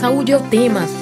Saúde é o tema.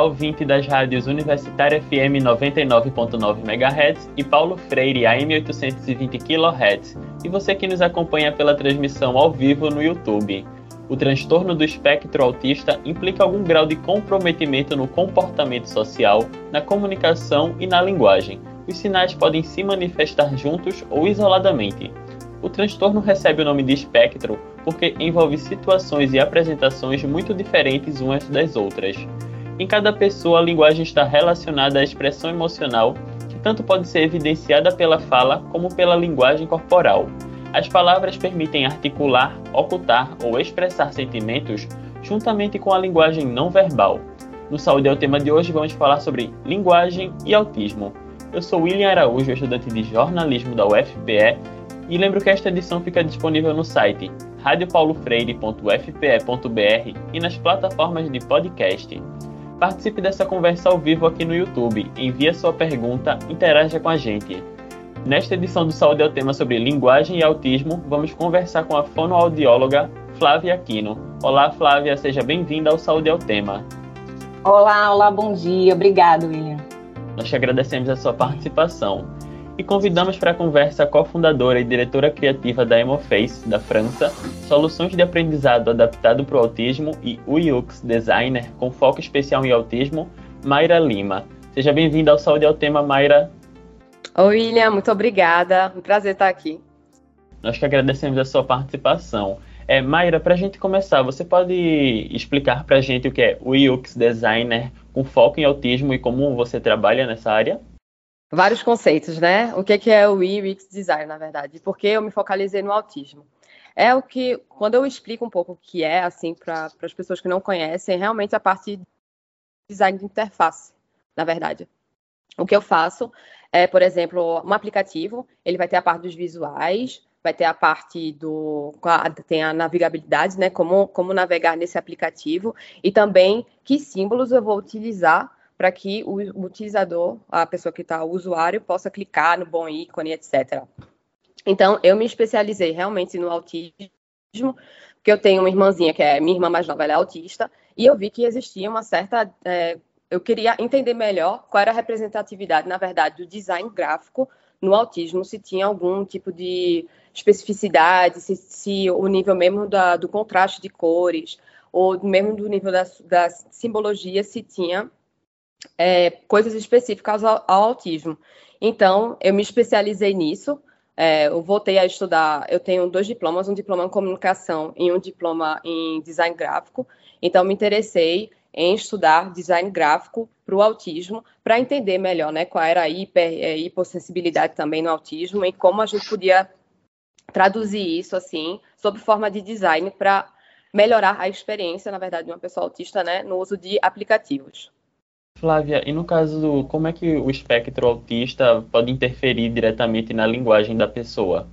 Olá, ouvinte das rádios Universitária FM 99.9 MHz e Paulo Freire AM 820 kHz, e você que nos acompanha pela transmissão ao vivo no YouTube. O transtorno do espectro autista implica algum grau de comprometimento no comportamento social, na comunicação e na linguagem. Os sinais podem se manifestar juntos ou isoladamente. O transtorno recebe o nome de espectro porque envolve situações e apresentações muito diferentes umas das outras. Em cada pessoa, a linguagem está relacionada à expressão emocional, que tanto pode ser evidenciada pela fala como pela linguagem corporal. As palavras permitem articular, ocultar ou expressar sentimentos juntamente com a linguagem não verbal. No Saúde é o tema de hoje, vamos falar sobre linguagem e autismo. Eu sou William Araújo, estudante de jornalismo da UFPE, e lembro que esta edição fica disponível no site radiopaulofreire.ufpe.br e nas plataformas de podcast. Participe dessa conversa ao vivo aqui no YouTube, envie sua pergunta, interaja com a gente. Nesta edição do Saúde é o tema sobre linguagem e autismo, vamos conversar com a fonoaudióloga Flávia Aquino. Olá, Flávia, seja bem-vinda ao Saúde é o Tema. Olá, olá, bom dia. Obrigado, William. Nós te agradecemos a sua participação e convidamos para a conversa a cofundadora e diretora criativa da Emoface, da França, Soluções de Aprendizado Adaptado para o Autismo e UX Designer com foco especial em autismo, Mayra Lima. Seja bem-vinda ao Saúde ao Tema, Mayra. Oi, William, muito obrigada. Um prazer estar aqui. Nós que agradecemos a sua participação. É, Mayra, para a gente começar, você pode explicar para a gente o que é UX Designer com foco em autismo e como você trabalha nessa área? Vários conceitos, né? O que é o UX design, na verdade? Porque eu me focalizei no autismo. É o que, quando eu explico um pouco o que é, assim, para as pessoas que não conhecem, realmente a parte de design de interface, na verdade. O que eu faço é, por exemplo, um aplicativo, ele vai ter a parte dos visuais, vai ter a parte do tem a navegabilidade, né? Como como navegar nesse aplicativo e também que símbolos eu vou utilizar para que o, utilizador, a pessoa que está, o usuário, possa clicar no bom ícone, etc. Então, eu me especializei realmente no autismo, porque eu tenho uma irmãzinha que é minha irmã mais nova, ela é autista, e eu vi que existia uma certa. É, eu queria entender melhor qual era a representatividade, na verdade, do design gráfico no autismo, se tinha algum tipo de especificidade, se, se o nível mesmo da, do contraste de cores, ou mesmo do nível da, da simbologia, se tinha é, coisas específicas ao, ao, autismo. Então, eu me especializei nisso. É, eu voltei a estudar. Eu tenho dois diplomas, um diploma em comunicação e um diploma em design gráfico. Então, me interessei em estudar design gráfico para o autismo, para entender melhor né, qual era a hiper, é, hipossensibilidade também no autismo e como a gente podia traduzir isso assim, sob forma de design, para melhorar a experiência, na verdade, de uma pessoa autista né, no uso de aplicativos. Flávia, e no caso como é que o espectro autista pode interferir diretamente na linguagem da pessoa?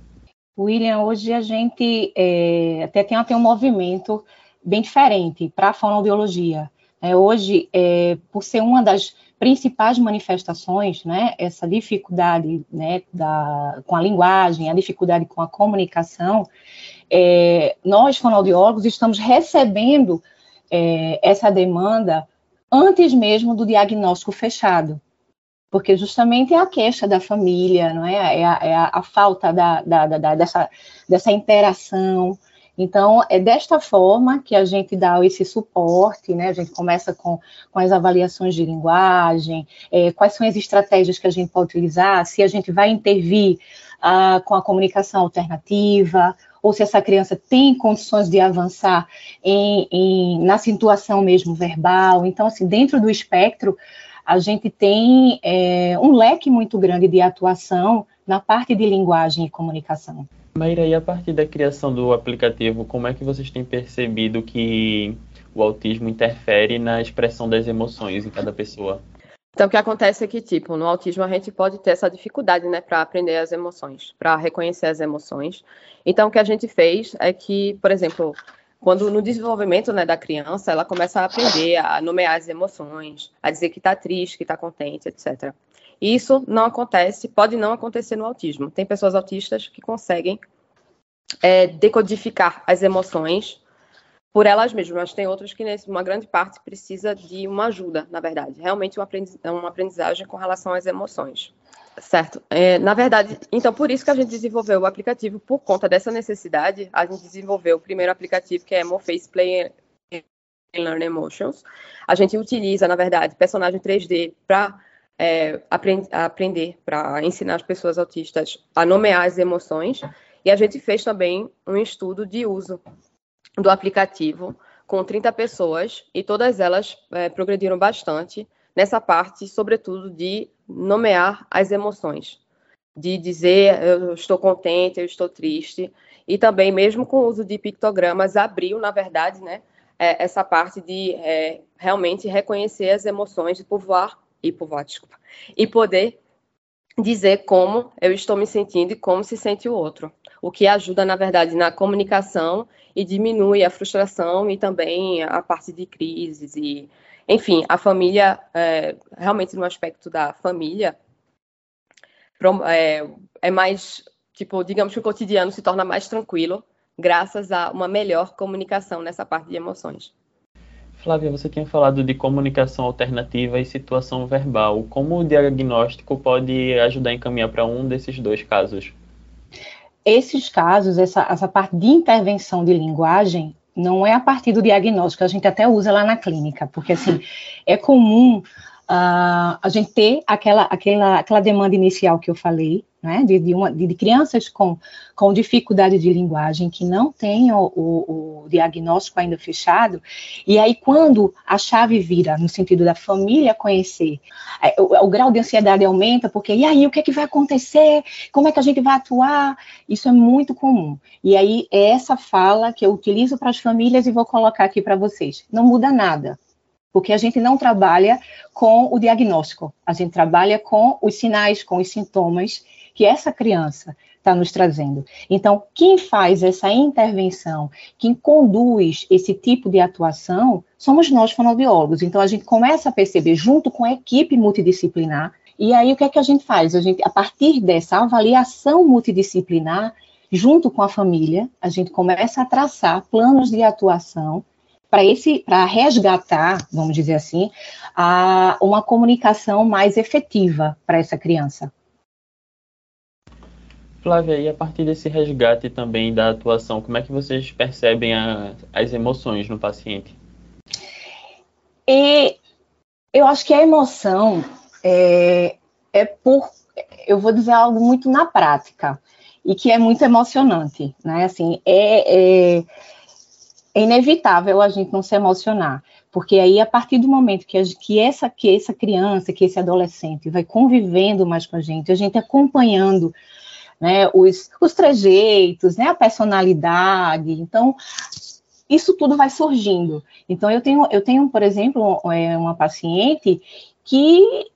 William, hoje a gente é, até tem, tem um movimento bem diferente para a fonoaudiologia. É, hoje, é, por ser uma das principais manifestações, né, essa dificuldade né, da, com a linguagem, a dificuldade com a comunicação, é, nós, fonoaudiólogos, estamos recebendo é, essa demanda antes mesmo do diagnóstico fechado, porque justamente é a queixa da família, não é? É a, é a, a falta da, da, da, dessa, dessa interação. Então, é desta forma que a gente dá esse suporte, né? A gente começa com, com as avaliações de linguagem, é, quais são as estratégias que a gente pode utilizar, se a gente vai intervir ah, com a comunicação alternativa, ou se essa criança tem condições de avançar em, em, na situação mesmo verbal. Então, assim, dentro do espectro, a gente tem é, um leque muito grande de atuação na parte de linguagem e comunicação. Maíra, e a partir da criação do aplicativo, como é que vocês têm percebido que o autismo interfere na expressão das emoções em cada pessoa? Então, o que acontece é que, tipo, no autismo a gente pode ter essa dificuldade, né, para aprender as emoções, para reconhecer as emoções. Então, o que a gente fez é que, por exemplo, quando no desenvolvimento né, da criança, ela começa a aprender a nomear as emoções, a dizer que está triste, que está contente, etc. E isso não acontece, pode não acontecer no autismo. Tem pessoas autistas que conseguem é, decodificar as emoções por elas mesmas, mas tem outras que, uma grande parte, precisa de uma ajuda, na verdade. Realmente é uma aprendizagem com relação às emoções. Certo. É, na verdade, então, por isso que a gente desenvolveu o aplicativo, por conta dessa necessidade, a gente desenvolveu o primeiro aplicativo, que é Morpheus Play Learn Emotions. A gente utiliza, na verdade, personagem 3D para é, aprend aprender, para ensinar as pessoas autistas a nomear as emoções. E a gente fez também um estudo de uso do aplicativo com 30 pessoas e todas elas é, progrediram bastante nessa parte, sobretudo de nomear as emoções, de dizer eu estou contente, eu estou triste, e também mesmo com o uso de pictogramas abriu, na verdade, né, é, essa parte de é, realmente reconhecer as emoções e povoar e povoar, desculpa, e poder dizer como eu estou me sentindo e como se sente o outro, o que ajuda, na verdade, na comunicação e diminui a frustração e também a parte de crises e, enfim, a família, é, realmente no aspecto da família, é, é mais, tipo, digamos que o cotidiano se torna mais tranquilo graças a uma melhor comunicação nessa parte de emoções. Flávia, você tinha falado de comunicação alternativa e situação verbal. Como o diagnóstico pode ajudar a encaminhar para um desses dois casos? Esses casos, essa, essa parte de intervenção de linguagem, não é a partir do diagnóstico, a gente até usa lá na clínica, porque assim, é comum uh, a gente ter aquela, aquela, aquela demanda inicial que eu falei, né, de, de, uma, de, de crianças com, com dificuldade de linguagem, que não o, o, o, diagnóstico ainda fechado, e aí quando a chave vira no sentido da família conhecer, é, o, o, grau de ansiedade aumenta, porque e aí o que, é que vai acontecer? Como é que a gente vai atuar? Isso é muito comum. E aí é essa fala que eu utilizo para as famílias e vou colocar aqui para vocês. Não muda nada porque a gente não trabalha com o diagnóstico, a gente trabalha com os sinais, com os sintomas que essa criança está nos trazendo. Então, quem faz essa intervenção, quem conduz esse tipo de atuação, somos nós fonoaudiólogos. Então, a gente começa a perceber, junto com a equipe multidisciplinar, e aí o que é que a gente faz? A, gente, a partir dessa avaliação multidisciplinar, junto com a família, a gente começa a traçar planos de atuação para esse para resgatar, vamos dizer assim, a, uma comunicação mais efetiva para essa criança. Flávia, e a partir desse resgate também da atuação, como é que vocês percebem a, as emoções no paciente? E eu acho que a emoção é, é por, eu vou dizer algo muito na prática e que é muito emocionante, né? Assim, é, é é inevitável a gente não se emocionar, porque aí a partir do momento que, a, que, essa, que essa criança, que esse adolescente vai convivendo mais com a gente, a gente acompanhando né, os, os trejeitos, né, a personalidade, então isso tudo vai surgindo. Então eu tenho, eu tenho, por exemplo, é, uma paciente que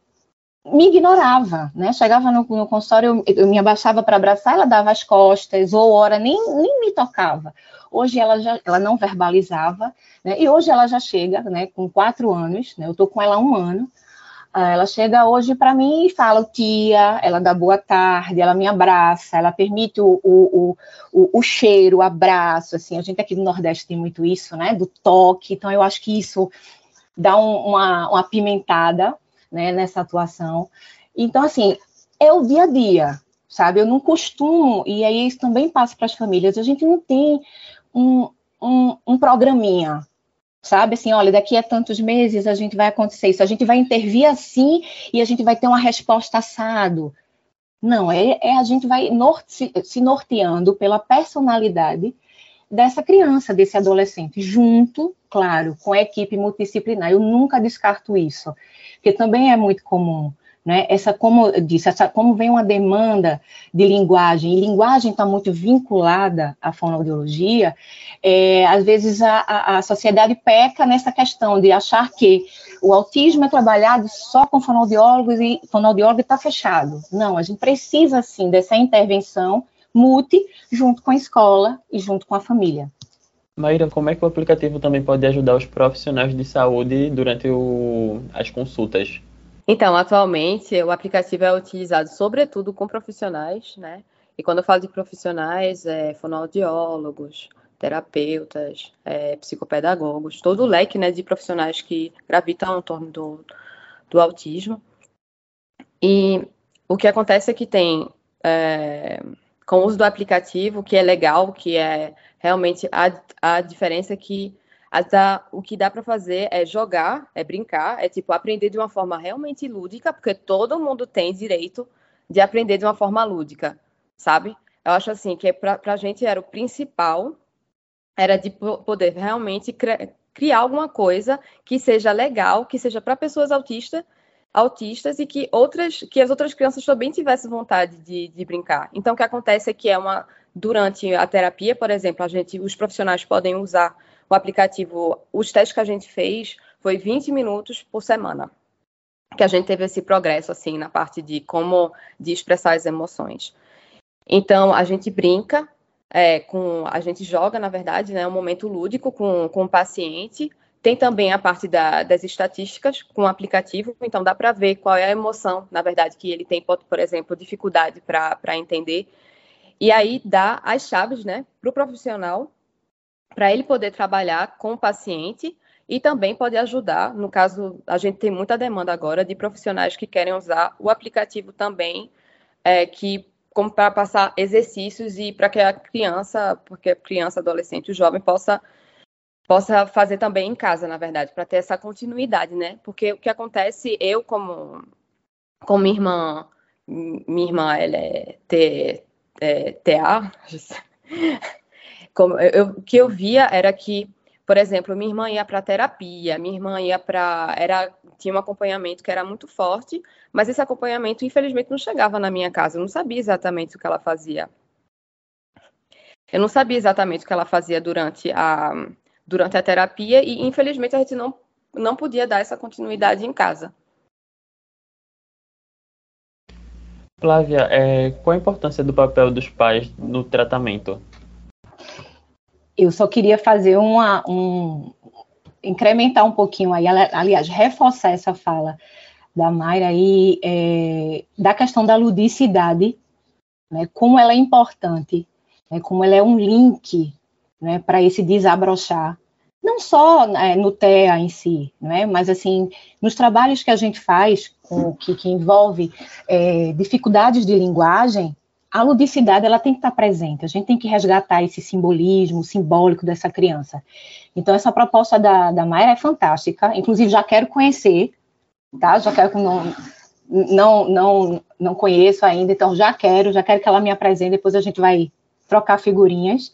me ignorava, né? Chegava no, no consultório, eu, eu me abaixava para abraçar, ela dava as costas, ou hora nem, nem me tocava. Hoje ela já ela não verbalizava, né? E hoje ela já chega, né? Com quatro anos, né? Eu tô com ela há um ano. Ah, ela chega hoje para mim e fala tia, ela dá boa tarde, ela me abraça, ela permite o, o, o, o cheiro, o abraço, assim, a gente aqui no Nordeste tem muito isso, né, do toque, então eu acho que isso dá um, uma, uma pimentada, né, nessa atuação. Então, assim, é o dia a dia, sabe? Eu não costumo, e aí isso também passa para as famílias, a gente não tem um, um, um programinha, sabe? Assim, olha, daqui a tantos meses a gente vai acontecer isso, a gente vai intervir assim e a gente vai ter uma resposta assado. Não, é, é a gente vai norte, se norteando pela personalidade dessa criança, desse adolescente, junto, claro, com a equipe multidisciplinar. Eu nunca descarto isso, porque também é muito comum né? Essa, como eu disse, essa, como vem uma demanda de linguagem, e linguagem está muito vinculada à fonoaudiologia, é, às vezes a, a, a, sociedade peca nessa questão de achar que o autismo é trabalhado só com fonoaudiólogos e fonoaudiólogo está fechado. Não, a gente precisa, sim, dessa intervenção multi junto com a escola e junto com a família. Maíra, como é que o aplicativo também pode ajudar os profissionais de saúde durante o, as consultas? Então, atualmente, o aplicativo é utilizado sobretudo com profissionais, né? E quando eu falo de profissionais, é fonoaudiólogos, terapeutas, é, psicopedagogos, todo o leque né, de profissionais que gravitam em torno do, do autismo. E o que acontece é que tem, é, com o uso do aplicativo, que é legal, que é realmente a, a diferença é que a, o que dá para fazer é jogar, é brincar, é tipo aprender de uma forma realmente lúdica, porque todo mundo tem direito de aprender de uma forma lúdica, sabe? Eu acho assim que é para a gente era o principal, era de poder realmente criar alguma coisa que seja legal, que seja para pessoas autistas, autistas e que outras, que as outras crianças também tivessem vontade de, de brincar. Então, o que acontece é que é uma durante a terapia, por exemplo, a gente, os profissionais podem usar o aplicativo, os testes que a gente fez foi 20 minutos por semana. Que a gente teve esse progresso, assim, na parte de como de expressar as emoções. Então, a gente brinca, é, com, a gente joga, na verdade, né, um momento lúdico com, com o paciente. Tem também a parte da, das estatísticas com o aplicativo, então dá para ver qual é a emoção, na verdade, que ele tem, por exemplo, dificuldade para entender. E aí dá as chaves né, para o profissional para ele poder trabalhar com o paciente e também pode ajudar, no caso, a gente tem muita demanda agora de profissionais que querem usar o aplicativo também, é, que como para passar exercícios e para que a criança, porque a criança, adolescente, o jovem possa possa fazer também em casa, na verdade, para ter essa continuidade, né? Porque o que acontece, eu como como minha irmã, minha irmã ela é, T, é TA, como eu, o que eu via era que, por exemplo, minha irmã ia para terapia, minha irmã ia para era tinha um acompanhamento que era muito forte, mas esse acompanhamento infelizmente não chegava na minha casa, eu não sabia exatamente o que ela fazia. Eu não sabia exatamente o que ela fazia durante a durante a terapia e infelizmente a gente não não podia dar essa continuidade em casa. Flávia, é, qual a importância do papel dos pais no tratamento? eu só queria fazer uma, um, incrementar um pouquinho aí, aliás, reforçar essa fala da Mayra aí, é, da questão da ludicidade, né, como ela é importante, né, como ela é um link né, para esse desabrochar, não só é, no TEA em si, né, mas assim, nos trabalhos que a gente faz, com, que, que envolve é, dificuldades de linguagem, a ludicidade ela tem que estar presente, a gente tem que resgatar esse simbolismo, simbólico dessa criança. Então, essa proposta da, da Mayra é fantástica, inclusive já quero conhecer, tá? Já quero que não, não, não, não conheço ainda, então já quero, já quero que ela me apresente, depois a gente vai trocar figurinhas.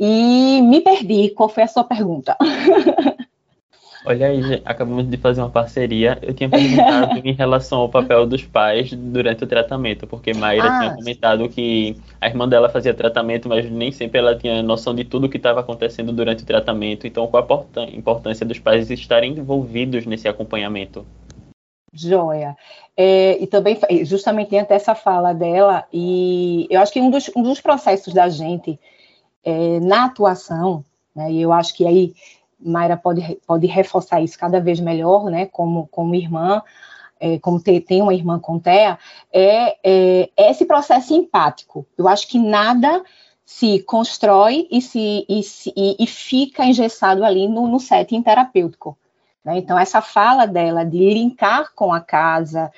E me perdi, qual foi a sua pergunta? Olha aí, acabamos de fazer uma parceria. Eu tinha perguntado em relação ao papel dos pais durante o tratamento, porque Mayra ah, tinha comentado que a irmã dela fazia tratamento, mas nem sempre ela tinha noção de tudo o que estava acontecendo durante o tratamento. Então, qual a importância dos pais estarem envolvidos nesse acompanhamento? Joia. É, e também, justamente até essa fala dela, e eu acho que um dos, um dos processos da gente é, na atuação, né, e eu acho que aí Mayra pode, pode reforçar isso cada vez melhor, né, como, como irmã, é, como ter, tem uma irmã com TEA, é, é, é, esse processo empático. Eu acho que nada se constrói e, se, e, e, e fica engessado ali no, no setting terapêutico. Né? Então, essa fala dela de linkar com a casa,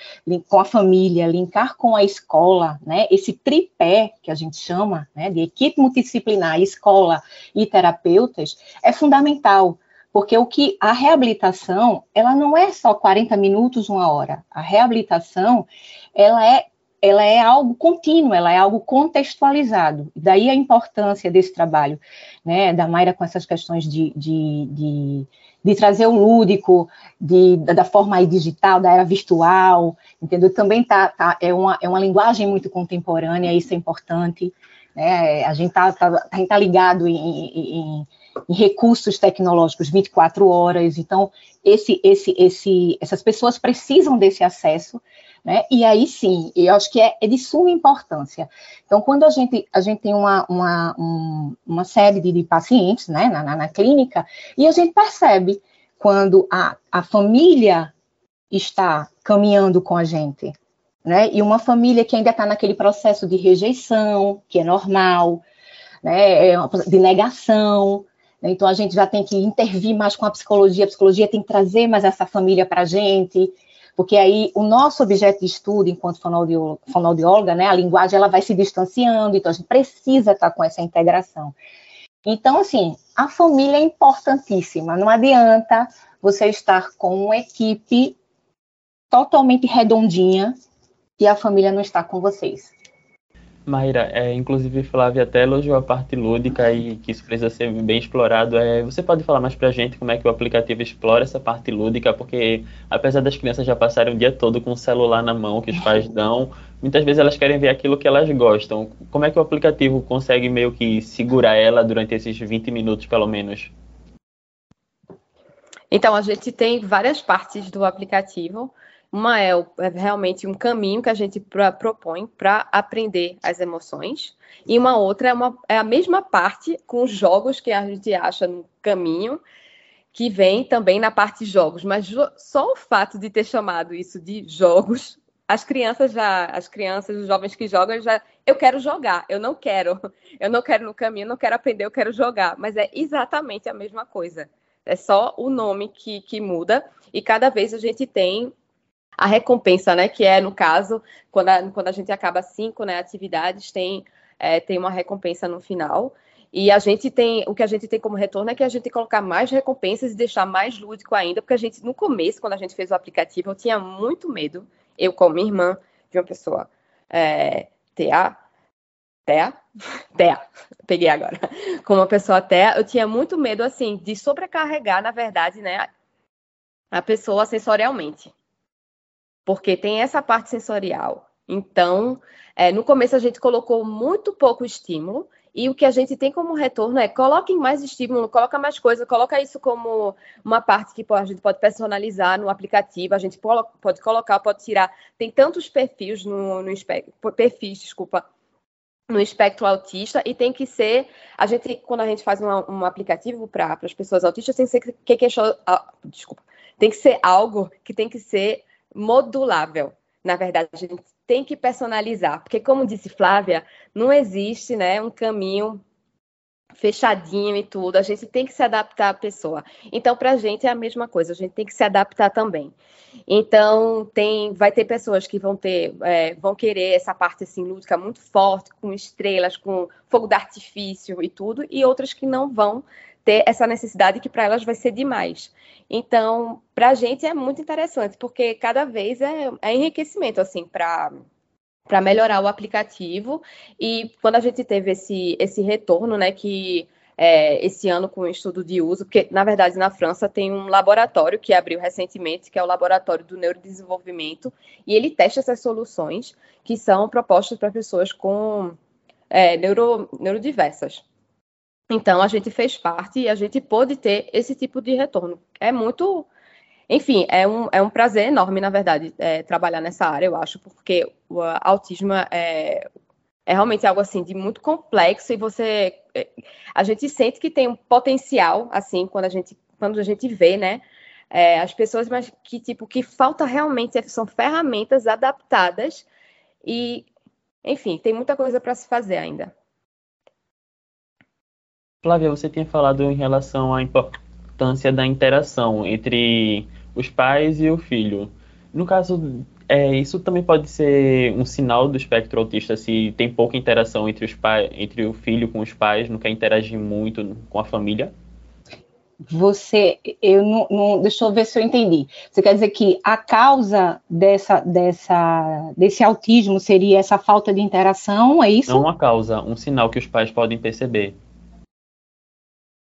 com a família, linkar com a escola, né? esse tripé que a gente chama né? de equipe multidisciplinar, escola e terapeutas, é fundamental, porque o que a reabilitação, ela não é só 40 minutos, uma hora. A reabilitação, ela é ela é algo contínuo, ela é algo contextualizado. Daí a importância desse trabalho, né, da Mayra com essas questões de, de, de, de trazer o lúdico, de, da forma digital, da era virtual, entendeu? Também tá, tá, é, uma, é uma linguagem muito contemporânea, isso é importante. Né? A gente está tá, tá, tá ligado em, em, em, recursos tecnológicos 24 horas, então esse, esse, esse, essas pessoas precisam desse acesso, né? E aí sim, eu acho que é, é, de suma importância. Então, quando a gente, a gente tem uma, uma, um, uma série de, de pacientes né, na, na, na, clínica, e a gente percebe quando a, a família está caminhando com a gente, né? E uma família que ainda está naquele processo de rejeição, que é normal, né? É de negação. Né? Então a gente já tem que intervir mais com a psicologia, a psicologia tem que trazer mais essa família para a gente, porque aí o nosso objeto de estudo enquanto fonoaudióloga, né, a linguagem ela vai se distanciando, então a gente precisa estar com essa integração. Então, assim, a família é importantíssima, não adianta você estar com uma equipe totalmente redondinha, e a família não está com vocês. Mayra, é, inclusive Flávia até elogiou a parte lúdica e que isso precisa ser bem explorado. É, você pode falar mais pra gente como é que o aplicativo explora essa parte lúdica? Porque apesar das crianças já passarem o dia todo com o celular na mão que os pais dão, muitas vezes elas querem ver aquilo que elas gostam. Como é que o aplicativo consegue meio que segurar ela durante esses 20 minutos, pelo menos? Então, a gente tem várias partes do aplicativo. Uma é, é, realmente um caminho que a gente pra, propõe para aprender as emoções, e uma outra é, uma, é a mesma parte com os jogos que a gente acha no caminho, que vem também na parte jogos, mas só o fato de ter chamado isso de jogos, as crianças já, as crianças, os jovens que jogam, já, eu quero jogar, eu não quero, eu não quero no caminho, não quero aprender, eu quero jogar, mas é exatamente a mesma coisa. É só o nome que, que muda, e cada vez a gente tem a recompensa, né? Que é, no caso, quando a, quando a gente acaba cinco né, atividades, tem, é, tem uma recompensa no final. E a gente tem, o que a gente tem como retorno é que a gente tem que colocar mais recompensas e deixar mais lúdico ainda, porque a gente, no começo, quando a gente fez o aplicativo, eu tinha muito medo, eu como irmã de uma pessoa é, TA, TEA? TEA, peguei agora. Como uma pessoa TEA, eu tinha muito medo, assim, de sobrecarregar, na verdade, né, a pessoa sensorialmente porque tem essa parte sensorial. Então, é, no começo a gente colocou muito pouco estímulo e o que a gente tem como retorno é coloquem mais estímulo, coloca mais coisa, coloca isso como uma parte que a gente pode personalizar no aplicativo, a gente pode colocar, pode tirar. Tem tantos perfis no, no espectro, perfis, desculpa, no espectro autista e tem que ser a gente quando a gente faz um aplicativo para as pessoas autistas tem que ser que, que, que desculpa tem que ser algo que tem que ser modulável. Na verdade, a gente tem que personalizar, porque como disse Flávia, não existe, né, um caminho fechadinho e tudo, a gente tem que se adaptar à pessoa. Então, para a gente é a mesma coisa, a gente tem que se adaptar também. Então, tem, vai ter pessoas que vão ter, é, vão querer essa parte assim lúdica muito forte, com estrelas, com fogo de artifício e tudo, e outras que não vão ter essa necessidade que para elas vai ser demais. Então, para a gente é muito interessante, porque cada vez é, é enriquecimento, assim, para para melhorar o aplicativo. E quando a gente teve esse, esse retorno, né, que é, esse ano com o estudo de uso, porque na verdade na França tem um laboratório que abriu recentemente, que é o Laboratório do Neurodesenvolvimento, e ele testa essas soluções que são propostas para pessoas com é, neuro, neurodiversas. Então, a gente fez parte e a gente pôde ter esse tipo de retorno. É muito. Enfim, é um, é um prazer enorme, na verdade, é, trabalhar nessa área, eu acho, porque o autismo é, é realmente algo assim de muito complexo e você. É, a gente sente que tem um potencial, assim, quando a gente, quando a gente vê, né? É, as pessoas, mas que tipo, que falta realmente são ferramentas adaptadas e, enfim, tem muita coisa para se fazer ainda. Flávia, você tinha falado em relação à importância da interação entre os pais e o filho. No caso, é, isso também pode ser um sinal do espectro autista se tem pouca interação entre os pais, entre o filho com os pais, não quer interagir muito com a família? você, eu não, não, deixa eu ver se eu entendi. Você quer dizer que a causa dessa, dessa, desse autismo seria essa falta de interação, é isso? Não uma causa, um sinal que os pais podem perceber.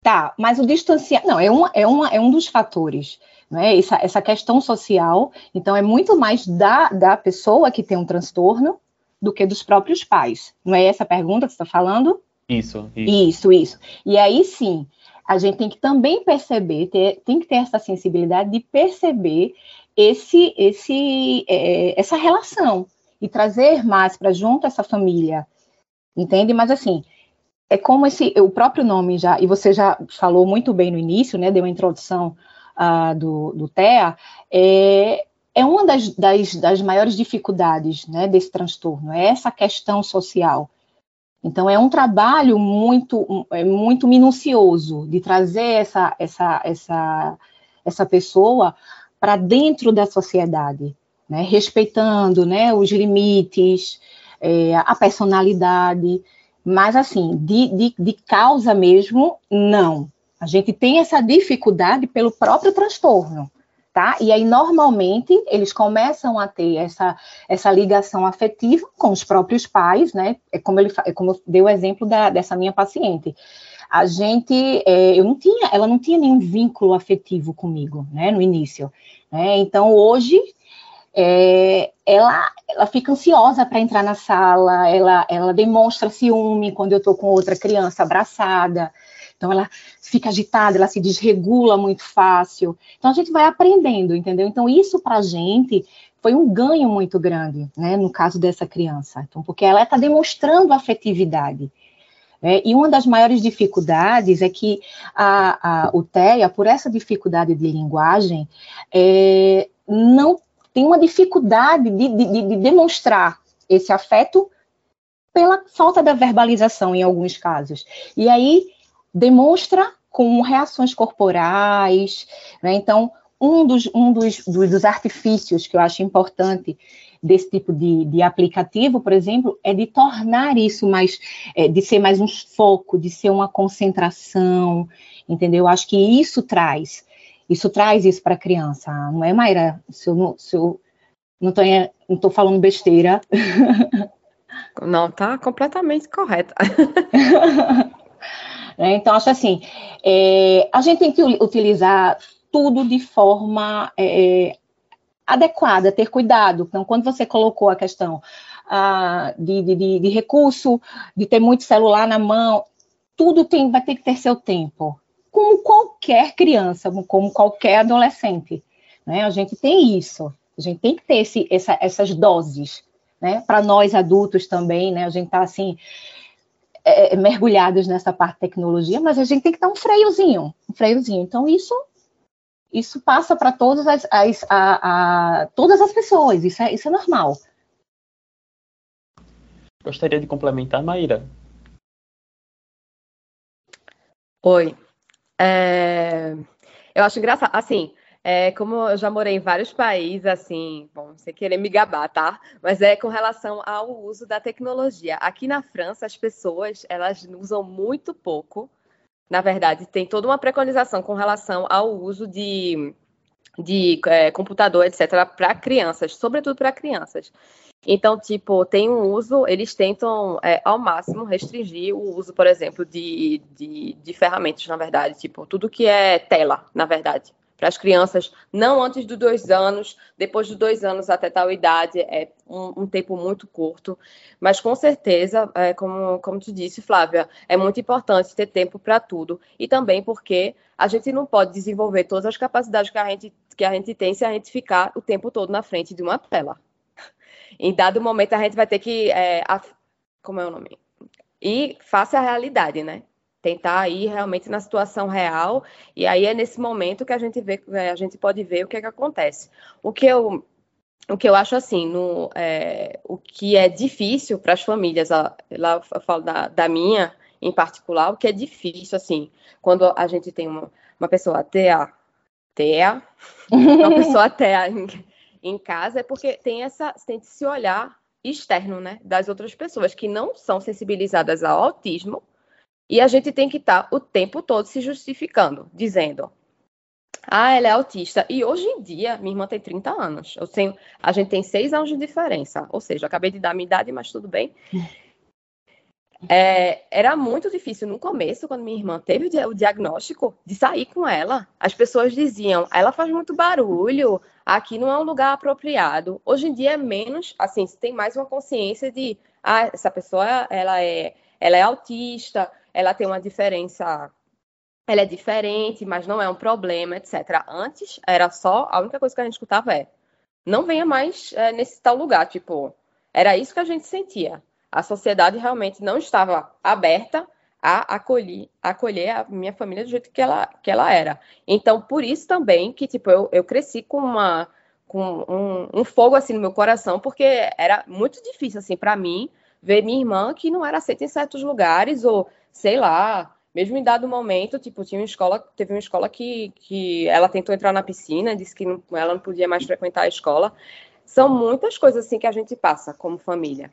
Tá, mas o distanciamento, não, é, uma, é, uma, é um dos fatores, né? Essa, essa questão social, então é muito mais da, da pessoa que tem um transtorno do que dos próprios pais. Não é essa a pergunta que você está falando? Isso, isso. Isso, isso. E aí sim, a gente tem que também perceber, ter, tem que ter essa sensibilidade de perceber esse, esse, é, essa relação e trazer mais para junto essa família, entende? Mas assim, é como esse, o próprio nome já, e você já falou muito bem no início, né, deu uma introdução uh, do, do TEA, é, é uma das, das, das maiores dificuldades né, desse transtorno, é essa questão social. Então, é um trabalho muito, é muito minucioso de trazer essa, essa, essa, essa pessoa para dentro da sociedade, né, respeitando né, os limites, é, a personalidade, mas assim, de, de, de causa mesmo, não. A gente tem essa dificuldade pelo próprio transtorno tá? E aí, normalmente, eles começam a ter essa, essa ligação afetiva com os próprios pais, né? É como ele é como deu o exemplo da, dessa minha paciente. A gente, é, eu não tinha, ela não tinha nenhum vínculo afetivo comigo, né? No início, né? Então, hoje, é, ela, ela fica ansiosa para entrar na sala, ela, ela demonstra ciúme quando eu estou com outra criança abraçada, então ela fica agitada, ela se desregula muito fácil. Então a gente vai aprendendo, entendeu? Então isso para a gente foi um ganho muito grande, né, no caso dessa criança. Então, porque ela está demonstrando afetividade. Né? E uma das maiores dificuldades é que a, a, o TEA, por essa dificuldade de linguagem, é, não tem uma dificuldade de, de, de demonstrar esse afeto pela falta da verbalização em alguns casos. E aí demonstra com reações corporais, né? Então, um, dos, um dos, dos, artifícios que eu acho importante desse tipo de, de, aplicativo, por exemplo, é de tornar isso mais, é, de ser mais um foco, de ser uma concentração, entendeu? Eu acho que isso traz, isso traz isso para a criança, não é, Mayra? Se eu não, se eu não estou falando besteira. Não, tá completamente correta. Né? Então, acho assim, é, a gente tem que utilizar tudo de forma é, adequada, ter cuidado. Então, quando você colocou a questão ah, de, de, de, recurso, de ter muito celular na mão, tudo tem, vai ter que ter seu tempo. Como qualquer criança, como qualquer adolescente. Né? A gente tem isso. A gente tem que ter esse, essa, essas doses. Né? Para nós adultos também, né? A gente está assim, é, é, mergulhados nessa parte de tecnologia, mas a gente tem que dar um freiozinho, um freiozinho. Então, isso isso passa para todas as, as a, a, todas as pessoas, isso é, isso é normal. Gostaria de complementar, Maíra. Oi. É, eu acho engraçado, assim, é, como eu já morei em vários países, assim, bom, sem querer me gabar, tá? Mas é com relação ao uso da tecnologia. Aqui na França, as pessoas, elas usam muito pouco. Na verdade, tem toda uma preconização com relação ao uso de, de é, computador, etc., para crianças, sobretudo para crianças. Então, tipo, tem um uso, eles tentam é, ao máximo restringir o uso, por exemplo, de, de, de ferramentas, na verdade, tipo, tudo que é tela, na verdade. Para as crianças, não antes dos dois anos, depois dos dois anos até tal idade, é um, um tempo muito curto, mas com certeza, é, como, como tu disse, Flávia, é muito importante ter tempo para tudo, e também porque a gente não pode desenvolver todas as capacidades que a gente, que a gente tem se a gente ficar o tempo todo na frente de uma tela. Em dado momento, a gente vai ter que. É, a, como é o nome? E faça a realidade, né? tentar ir realmente na situação real, e aí é nesse momento que a gente vê, é, a gente pode ver o que, é que acontece. O que eu o que eu acho assim, no, é, o que é difícil para as famílias, lá eu falo da, da, minha em particular, o que é difícil, assim, quando a gente tem uma, uma pessoa TEA, TEA, uma pessoa TEA em, casa, é porque tem essa, tem esse olhar externo, né, das outras pessoas que não são sensibilizadas ao autismo, E a gente tem que estar tá o tempo todo se justificando, dizendo: ah, ela é autista. E hoje em dia, minha irmã tem 30 anos. Eu tenho, a gente tem seis anos de diferença. Ou seja, acabei de dar minha idade, mas tudo bem. É, era muito difícil no começo, quando minha irmã teve o diagnóstico, de sair com ela. As pessoas diziam, ela faz muito barulho, aqui não é um lugar apropriado. Hoje em dia é menos, assim, tem mais uma consciência de, ah, essa pessoa, ela é, ela é autista, ela tem uma diferença ela é diferente, mas não é um problema, etc. Antes, era só, a única coisa que a gente escutava é, não venha mais é, nesse tal lugar, tipo, era isso que a gente sentia. A sociedade realmente não estava aberta a acolher, acolher a minha família do jeito que ela, que ela era. Então, por isso também que, tipo, eu, eu cresci com uma com um, um fogo, assim, no meu coração, porque era muito difícil, assim, para mim, ver minha irmã que não era aceita em certos lugares, ou, sei lá, mesmo em dado momento, tipo, tinha uma escola, teve uma escola que, que ela tentou entrar na piscina, disse que não, ela não podia mais frequentar a escola. São muitas coisas assim que a gente passa como família.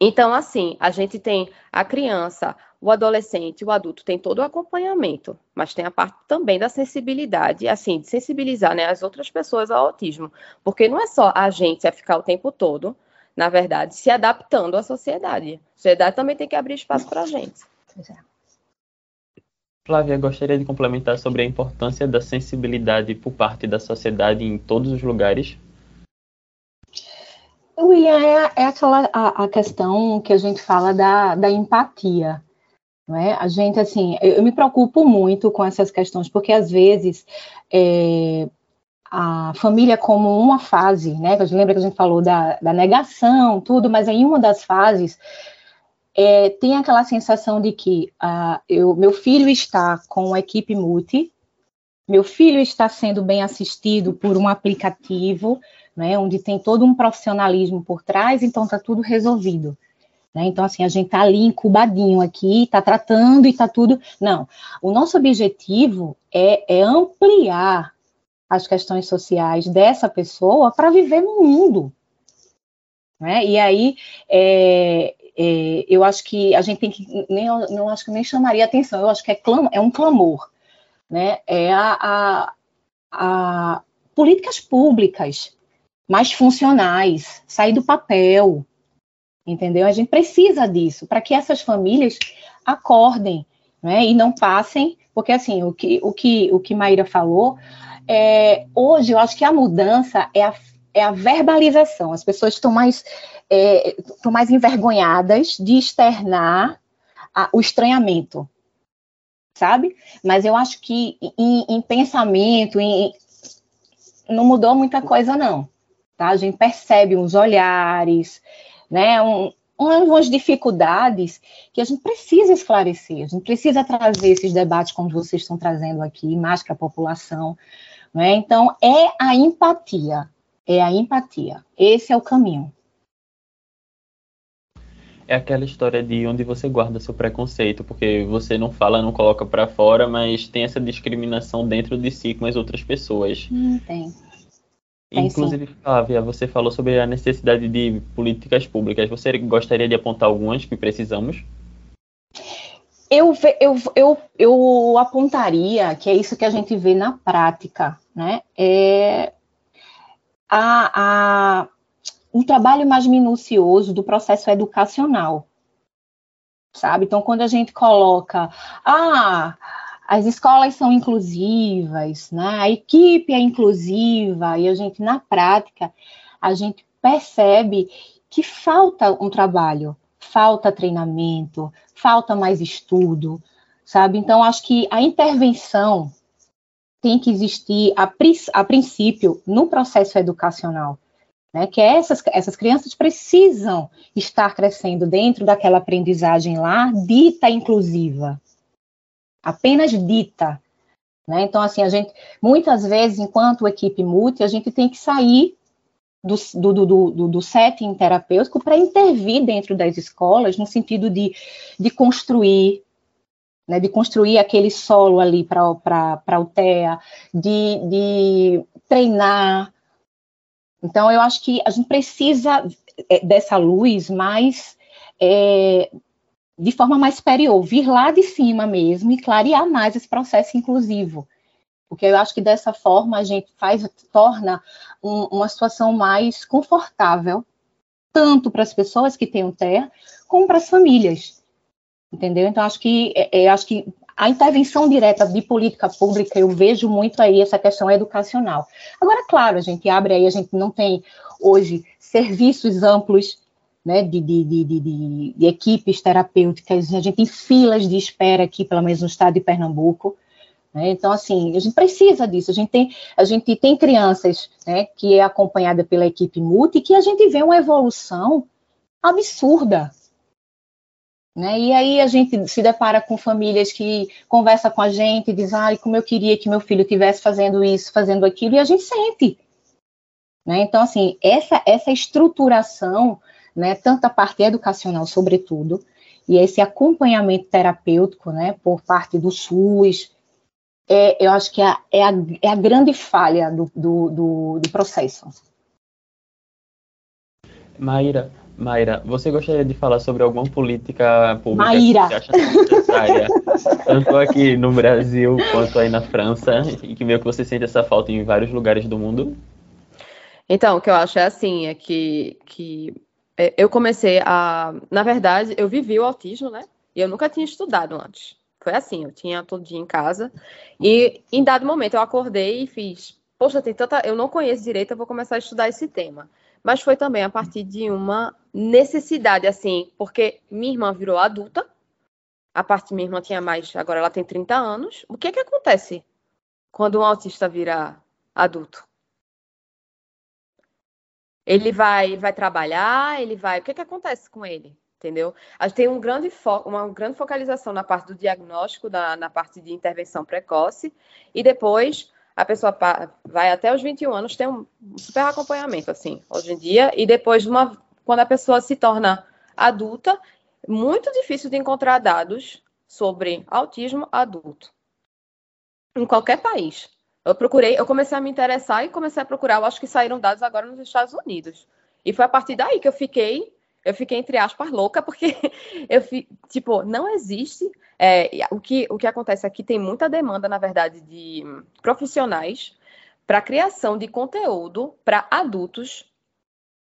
Então, assim, a gente tem a criança, o adolescente, o adulto, tem todo o acompanhamento, mas tem a parte também da sensibilidade, assim, de sensibilizar né, as outras pessoas ao autismo. Porque não é só a gente a ficar o tempo todo, na verdade, se adaptando à sociedade. A sociedade também tem que abrir espaço para a gente. É. Flávia, gostaria de complementar sobre a importância da sensibilidade por parte da sociedade em todos os lugares? William, é, é aquela a, a, questão que a gente fala da, da empatia. Não é? A gente, assim, eu, eu me preocupo muito com essas questões, porque às vezes é, a família como uma fase, né? Lembra que a gente falou da, da negação, tudo, mas em uma das fases é, tem aquela sensação de que uh, eu, meu filho está com a equipe multi, meu filho está sendo bem assistido por um aplicativo, né, onde tem todo um profissionalismo por trás, então está tudo resolvido. Né? Então, assim, a gente está ali incubadinho aqui, está tratando e está tudo. Não. O nosso objetivo é, é ampliar as questões sociais dessa pessoa para viver no mundo. Né? E aí, é, é, eu acho que a gente tem que, nem, não acho que nem chamaria atenção, eu acho que é, clam, é um clamor, né? É a, a, a políticas públicas mais funcionais, sair do papel, entendeu? A gente precisa disso para que essas famílias acordem, né? E não passem, porque assim, o que o que o que Maíra falou, é, hoje eu acho que a mudança é a, é a verbalização. As pessoas estão mais estão é, mais envergonhadas de externar a, o estranhamento, sabe? Mas eu acho que em, em pensamento, em, não mudou muita coisa, não. Tá? A gente percebe uns olhares, né? Um, umas dificuldades que a gente precisa esclarecer, a gente precisa trazer esses debates como vocês estão trazendo aqui, mais para a população. Né? Então, é a empatia, é a empatia. Esse é o caminho é aquela história de onde você guarda seu preconceito, porque você não fala, não coloca para fora, mas tem essa discriminação dentro de si com as outras pessoas. Hum, tem. Inclusive, Flávia, você falou sobre a necessidade de políticas públicas. Você gostaria de apontar algumas que precisamos? Eu, eu, eu, eu apontaria que é isso que a gente vê na prática, né? É a, a um trabalho mais minucioso do processo educacional, sabe? Então, quando a gente coloca, ah, as escolas são inclusivas, né? a equipe é inclusiva, e a gente, na prática, a gente percebe que falta um trabalho, falta treinamento, falta mais estudo, sabe? Então, acho que a intervenção tem que existir a, a princípio no processo educacional né, que essas, essas crianças precisam estar crescendo dentro daquela aprendizagem lá, dita inclusiva, apenas dita. Né? Então, assim, a gente, muitas vezes, enquanto equipe multi, a gente tem que sair do, do, do, do, setting terapêutico para intervir dentro das escolas, no sentido de, de construir, né, de construir aquele solo ali para a UTEA, de, de treinar, então, eu acho que a gente precisa é, dessa luz mais é, de forma mais superior, vir lá de cima mesmo e clarear mais esse processo inclusivo. Porque eu acho que dessa forma a gente faz, torna um, uma situação mais confortável, tanto para as pessoas que têm o TER, como para as famílias. Entendeu? Então, acho que, é, é, acho que a intervenção direta de política pública, eu vejo muito aí essa questão educacional. Agora, claro, a gente abre aí, a gente não tem hoje serviços amplos né, de, de, de, de, equipes terapêuticas, a gente tem filas de espera aqui, pelo menos no estado de Pernambuco. Né? Então, assim, a gente precisa disso. A gente tem, a gente tem crianças né, que é acompanhada pela equipe multi que a gente vê uma evolução absurda. Né? E aí a gente se depara com famílias que conversam com a gente, diz, ai, como eu queria que meu filho estivesse fazendo isso, fazendo aquilo, e a gente sente. Né? Então, assim, essa, essa estruturação, né, tanto a parte educacional, sobretudo, e esse acompanhamento terapêutico, né, por parte do SUS, é, eu acho que é, é, a, é a grande falha do, do, do, do processo. Maíra, Maíra, você gostaria de falar sobre alguma política pública Maíra. que você acha necessária, tanto aqui no Brasil quanto aí na França, e que meio que você sente essa falta em vários lugares do mundo? Então, o que eu acho é assim, é que, que eu comecei a... Na verdade, eu vivi o autismo, né? E eu nunca tinha estudado antes. Foi assim, eu tinha todo dia em casa. E em dado momento eu acordei e fiz, poxa, tem tanta. Eu não conheço direito, eu vou começar a estudar esse tema mas foi também a partir de uma necessidade, assim, porque minha irmã virou adulta, a parte minha irmã tinha mais, agora ela tem 30 anos. O que é que acontece quando um autista vira adulto? Ele vai, vai trabalhar, ele vai. O que que acontece com ele? Entendeu? A gente tem um grande uma grande focalização na parte do diagnóstico, na parte de intervenção precoce, e depois a pessoa vai até os 21 anos, tem um super acompanhamento, assim, hoje em dia, e depois, uma, quando a pessoa se torna adulta, muito difícil de encontrar dados sobre autismo adulto. Em qualquer país. Eu procurei, eu comecei a me interessar e comecei a procurar, eu acho que saíram dados agora nos Estados Unidos. E foi a partir daí que eu fiquei, eu fiquei entre aspas louca, porque eu tipo, não existe é, o, que, o que acontece aqui tem muita demanda, na verdade, de profissionais para criação de conteúdo para adultos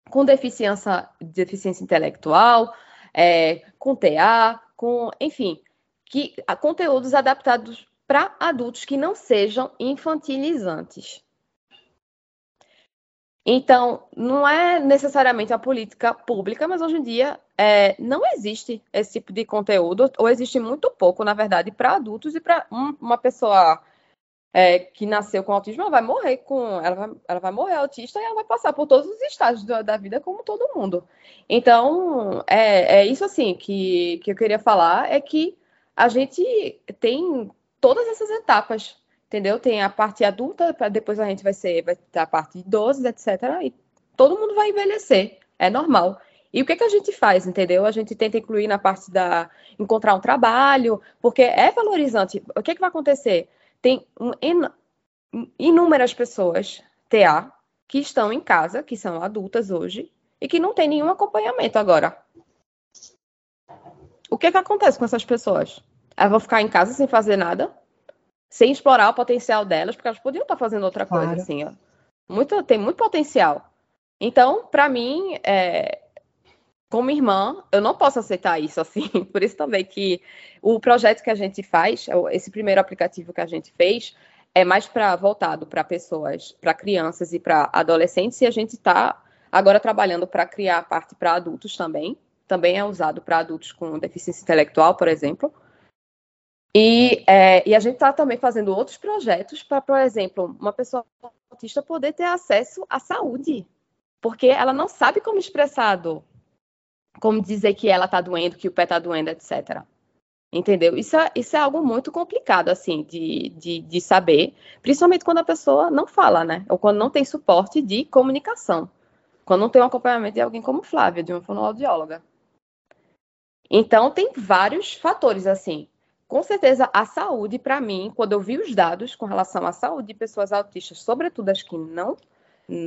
com deficiência, deficiência intelectual, é, com TA, com, enfim, que, conteúdos adaptados para adultos que não sejam infantilizantes. Então, não é necessariamente a política pública, mas hoje em dia é, não existe esse tipo de conteúdo, ou existe muito pouco, na verdade, para adultos e para um, uma pessoa é, que nasceu com autismo, ela vai morrer com. Ela vai, ela vai morrer autista e ela vai passar por todos os estágios da, da vida, como todo mundo. Então, é, é isso assim que, que eu queria falar: é que a gente tem todas essas etapas entendeu? Tem a parte adulta, depois a gente vai ser, vai ter a parte idosos, etc. E todo mundo vai envelhecer, é normal. E o que, que a gente faz, entendeu? A gente tenta incluir na parte da encontrar um trabalho, porque é valorizante. O que, que vai acontecer? Tem um, inúmeras pessoas, TA, que estão em casa, que são adultas hoje, e que não tem nenhum acompanhamento agora. O que, que acontece com essas pessoas? Elas vão ficar em casa sem fazer nada? sem explorar o potencial delas, porque elas podiam estar fazendo outra coisa, claro. assim, ó. Muito, tem muito potencial. Então, para mim, é, como irmã, eu não posso aceitar isso, assim. Por isso também que o projeto que a gente faz, esse primeiro aplicativo que a gente fez, é mais para voltado para pessoas, para crianças e para adolescentes, e a gente está agora trabalhando para criar a parte para adultos também. Também é usado para adultos com deficiência intelectual, por exemplo. E, é, e a gente está também fazendo outros projetos para, por exemplo, uma pessoa autista poder ter acesso à saúde, porque ela não sabe como expressar a dor, como dizer que ela está doendo, que o pé está doendo, etc. Entendeu? Isso é, isso é algo muito complicado, assim, de, de, de saber, principalmente quando a pessoa não fala, né? Ou quando não tem suporte de comunicação. Quando não tem um acompanhamento de alguém como Flávia, de uma fonoaudióloga. Então, tem vários fatores, assim com certeza, a saúde, para mim, quando eu vi os dados com relação à saúde de pessoas autistas, sobretudo as que não,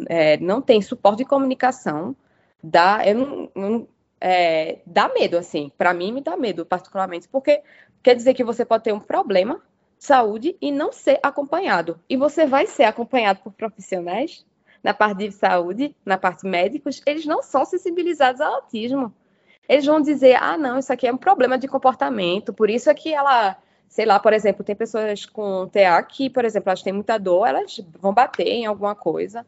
é, não têm suporte de comunicação, dá, eu não, é, dá medo, assim. Para mim, me dá medo, particularmente, porque quer dizer que você pode ter um problema de saúde e não ser acompanhado. E você vai ser acompanhado por profissionais na parte de saúde, na parte médicos, eles não são sensibilizados ao autismo. Eles vão dizer, ah, não, isso aqui é um problema de comportamento, por isso é que ela, sei lá, por exemplo, tem pessoas com TA que, por exemplo, elas têm muita dor, elas vão bater em alguma coisa.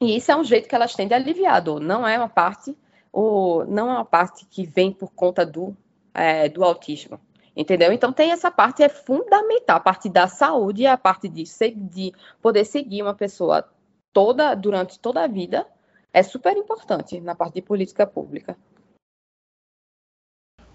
E isso é um jeito que elas têm de aliviar a dor, não é uma parte, ou não é uma parte que vem por conta do, é, do autismo. Entendeu? Então tem essa parte é fundamental, a parte da saúde a parte de, de poder seguir uma pessoa toda durante toda a vida é super importante na parte de política pública.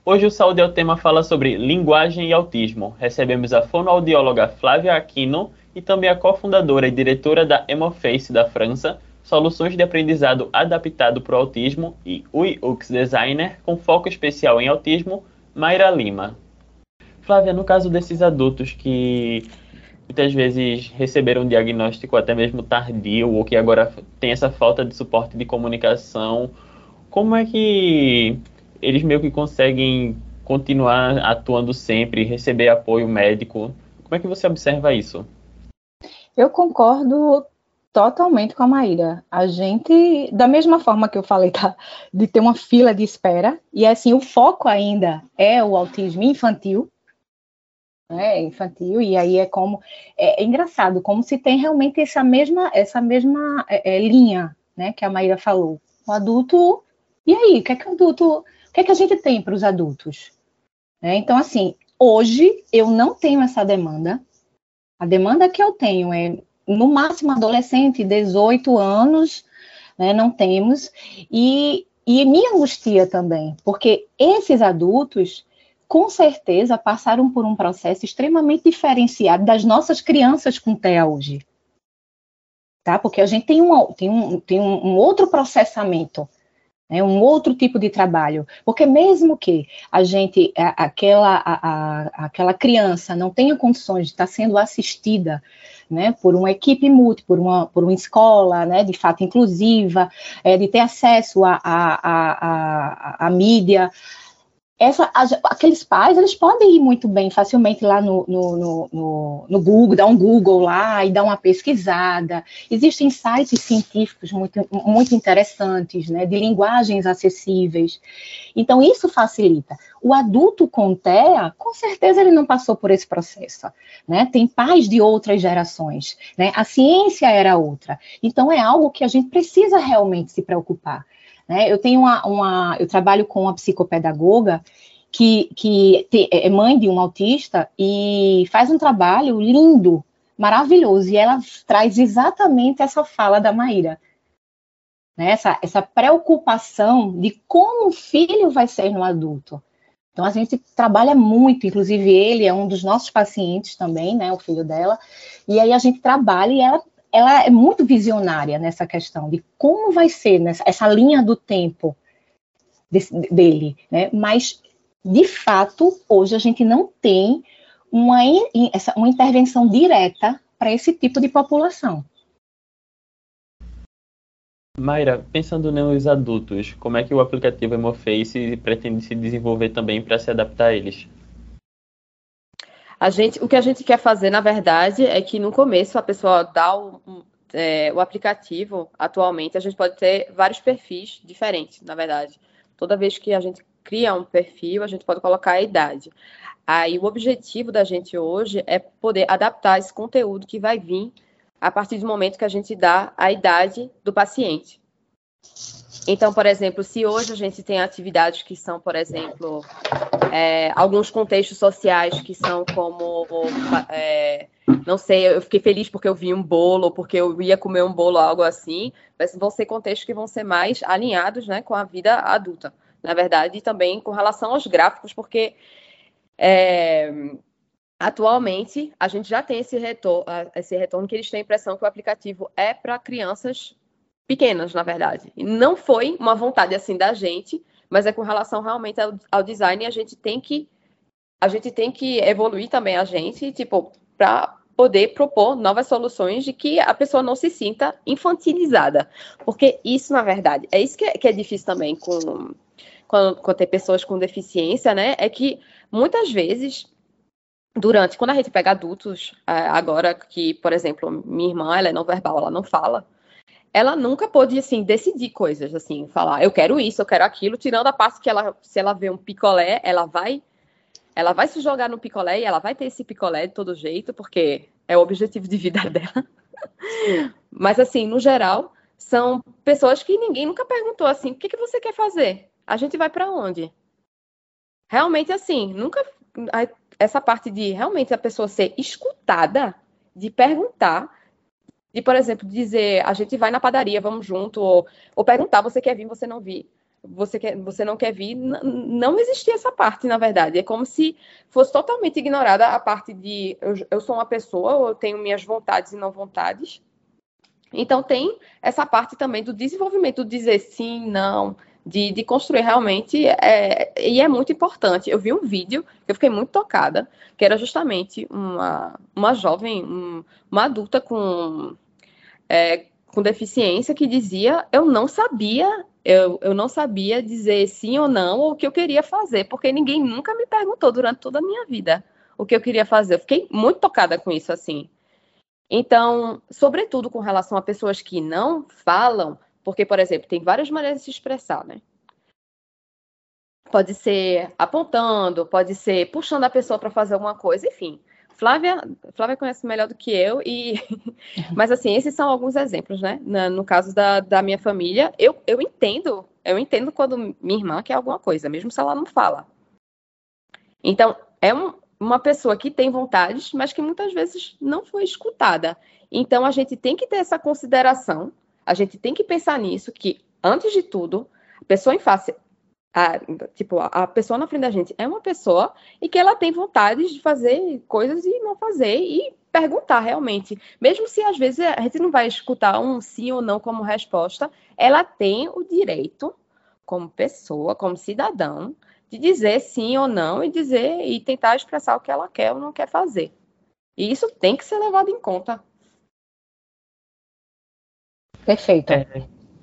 Hoje o Saúde é o tema fala sobre linguagem e autismo. Recebemos a fonoaudióloga Flávia Aquino e também a cofundadora e diretora da Hemoface da França, Soluções de Aprendizado Adaptado para o Autismo e UX Designer com foco especial em autismo, Mayra Lima. Flávia, no caso desses adultos que muitas vezes receberam um diagnóstico até mesmo tardio ou que agora tem essa falta de suporte de comunicação, como é que eles meio que conseguem continuar atuando sempre, receber apoio médico? Como é que você observa isso? Eu concordo totalmente com a Maíra. A gente, da mesma forma que eu falei, tá, de ter uma fila de espera, e assim, o foco ainda é o autismo infantil, né, infantil, e aí é como é, é, engraçado, como se tem realmente essa mesma essa mesma é, é, linha, né, que a Maíra falou. O adulto, e aí, o que é que o adulto, que é que a gente tem para os adultos? É, então, assim, hoje eu não tenho essa demanda. A demanda que eu tenho é, no máximo, adolescente, 18 anos, né, não temos, e, e me angustia também, porque esses adultos, com certeza passaram por um processo extremamente diferenciado das nossas crianças com TEA hoje. Tá? Porque a gente tem tem um, tem um outro processamento, né? um outro tipo de trabalho. Porque mesmo que a gente, a, aquela, a, a, aquela criança não tenha condições de estar sendo assistida né, por uma equipe multi, por uma, por uma escola, né, de fato inclusiva, é, de ter acesso à a, a, a, a, mídia, essa, aqueles pais, eles podem ir muito bem, facilmente lá no, no, no, no, Google, dar um Google lá e dar uma pesquisada. Existem sites científicos muito, muito interessantes, né, de linguagens acessíveis. Então, isso facilita. O adulto com TEA, com certeza ele não passou por esse processo, né? Tem pais de outras gerações, né? A ciência era outra. Então, é algo que a gente precisa realmente se preocupar. Né? Eu tenho uma, uma, eu trabalho com uma psicopedagoga que, que é mãe de um autista e faz um trabalho lindo, maravilhoso, e ela traz exatamente essa fala da Maíra. Né? Essa, essa preocupação de como o filho vai ser no adulto. Então a gente trabalha muito, inclusive ele é um dos nossos pacientes também, né, o filho dela, e aí a gente trabalha e ela ela é muito visionária nessa questão de como vai ser nessa, essa linha do tempo desse, dele, né? Mas de fato hoje a gente não tem uma, essa, uma intervenção direta para esse tipo de população. Mayra, pensando nos adultos, como é que o aplicativo Emoface pretende se desenvolver também para se adaptar a eles? A gente, o que a gente quer fazer, na verdade, é que no começo a pessoa dá o, é, o aplicativo, atualmente, a gente pode ter vários perfis diferentes, na verdade. Toda vez que a gente cria um perfil, a gente pode colocar a idade. Aí o objetivo da gente hoje é poder adaptar esse conteúdo que vai vir a partir do momento que a gente dá a idade do paciente. Então, por exemplo, se hoje a gente tem atividades que são, por exemplo, é, alguns contextos sociais que são como, é, não sei, eu fiquei feliz porque eu vi um bolo, porque eu ia comer um bolo, algo assim, mas vão ser contextos que vão ser mais alinhados né, com a vida adulta, na verdade, e também com relação aos gráficos, porque é, atualmente a gente já tem esse retorno, esse retorno que eles têm a impressão que o aplicativo é para crianças pequenas, na verdade. E não foi uma vontade assim da gente, mas é com relação realmente ao, ao design a gente tem que a gente tem que evoluir também a gente, tipo, para poder propor novas soluções de que a pessoa não se sinta infantilizada. Porque isso, na verdade, é isso que é, que é difícil também com, quando, quando tem pessoas com deficiência, né, é que muitas vezes durante, quando a gente pega adultos, é, agora que, por exemplo, minha irmã, ela é não verbal, ela não fala, ela nunca pôde, assim, decidir coisas, assim, falar, eu quero isso, eu quero aquilo, tirando a parte que ela, se ela vê um picolé, ela vai, ela vai se jogar no picolé e ela vai ter esse picolé de todo jeito, porque é o objetivo de vida dela. Mas, assim, no geral, são pessoas que ninguém nunca perguntou, assim, o que, que você quer fazer? A gente vai para onde? Realmente, assim, nunca essa parte de realmente a pessoa ser escutada, de perguntar, de, por exemplo, dizer, a gente vai na padaria, vamos junto, ou, ou perguntar, você quer vir, você não vir, você, quer, você não quer vir, não existia essa parte, na verdade. É como se fosse totalmente ignorada a parte de eu, eu sou uma pessoa, eu tenho minhas vontades e não vontades. Então tem essa parte também do desenvolvimento, do dizer sim, não, de, de construir realmente, é, e é muito importante. Eu vi um vídeo, eu fiquei muito tocada, que era justamente uma, uma jovem, um, uma adulta com, é, com deficiência que dizia, eu não sabia, eu, eu não sabia dizer sim ou não, ou o que eu queria fazer, porque ninguém nunca me perguntou durante toda a minha vida o que eu queria fazer. Eu fiquei muito tocada com isso, assim. Então, sobretudo com relação a pessoas que não falam, porque, por exemplo, tem várias maneiras de se expressar, né? Pode ser apontando, pode ser puxando a pessoa para fazer alguma coisa, enfim. Flávia, Flávia conhece melhor do que eu, e mas assim, esses são alguns exemplos, né? no caso da, da minha família, eu, eu entendo, eu entendo quando minha irmã quer alguma coisa, mesmo se ela não fala. Então, é um, uma pessoa que tem vontades, mas que muitas vezes não foi escutada. Então, a gente tem que ter essa consideração a gente tem que pensar nisso, que, antes de tudo, a pessoa em face, a, tipo, a pessoa na frente da gente é uma pessoa e que ela tem vontade de fazer coisas e não fazer e perguntar realmente. Mesmo se às vezes a gente não vai escutar um sim ou não como resposta, ela tem o direito, como pessoa, como cidadão, de dizer sim ou não e dizer e tentar expressar o que ela quer ou não quer fazer. E isso tem que ser levado em conta. Perfeito. É,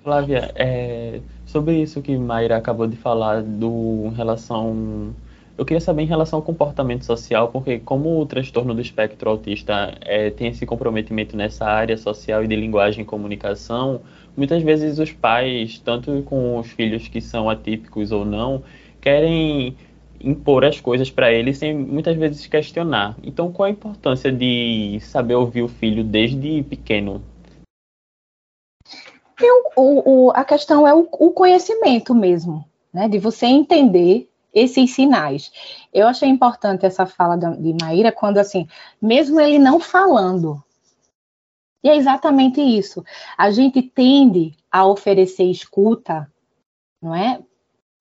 Flávia, é, sobre isso que Mayra acabou de falar do relação eu queria saber em relação ao comportamento social, porque como o transtorno do espectro autista é, tem esse comprometimento nessa área social e de linguagem e comunicação, muitas vezes os pais, tanto com os filhos que são atípicos ou não, querem impor as coisas para eles sem muitas vezes questionar. Então, qual a importância de saber ouvir o filho desde pequeno? O, o, a questão é o, o conhecimento mesmo, né? De você entender esses sinais. Eu achei importante essa fala de Maíra quando, assim, mesmo ele não falando, e é exatamente isso. A gente tende a oferecer escuta, não é?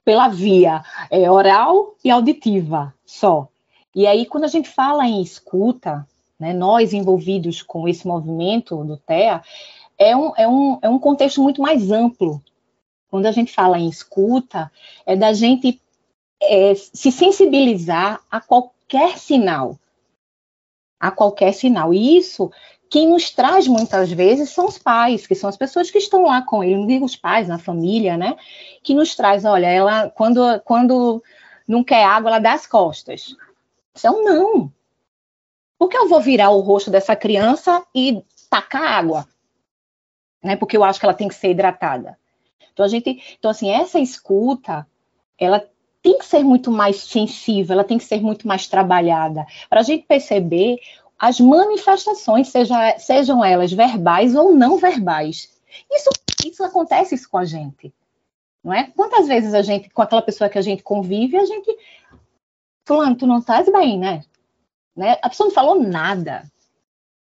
Pela via é, oral e auditiva só. E aí, quando a gente fala em escuta, né, nós envolvidos com esse movimento do TEA, é um, é, um, é um contexto muito mais amplo. Quando a gente fala em escuta, é da gente é, se sensibilizar a qualquer sinal. A qualquer sinal. E isso, quem nos traz muitas vezes são os pais, que são as pessoas que estão lá com ele, não digo os pais, na família, né? Que nos traz, olha, ela, quando, quando não quer água, ela dá as costas. Então, não. Por que eu vou virar o rosto dessa criança e tacar água? Né? Porque eu acho que ela tem que ser hidratada. Então a gente, então assim, essa escuta, ela tem que ser muito mais sensível, ela tem que ser muito mais trabalhada para a gente perceber as manifestações, seja, sejam elas verbais ou não verbais. Isso, isso acontece isso com a gente, não é? Quantas vezes a gente, com aquela pessoa que a gente convive, a gente, fulano, tu não estás bem, né? né? A pessoa não falou nada,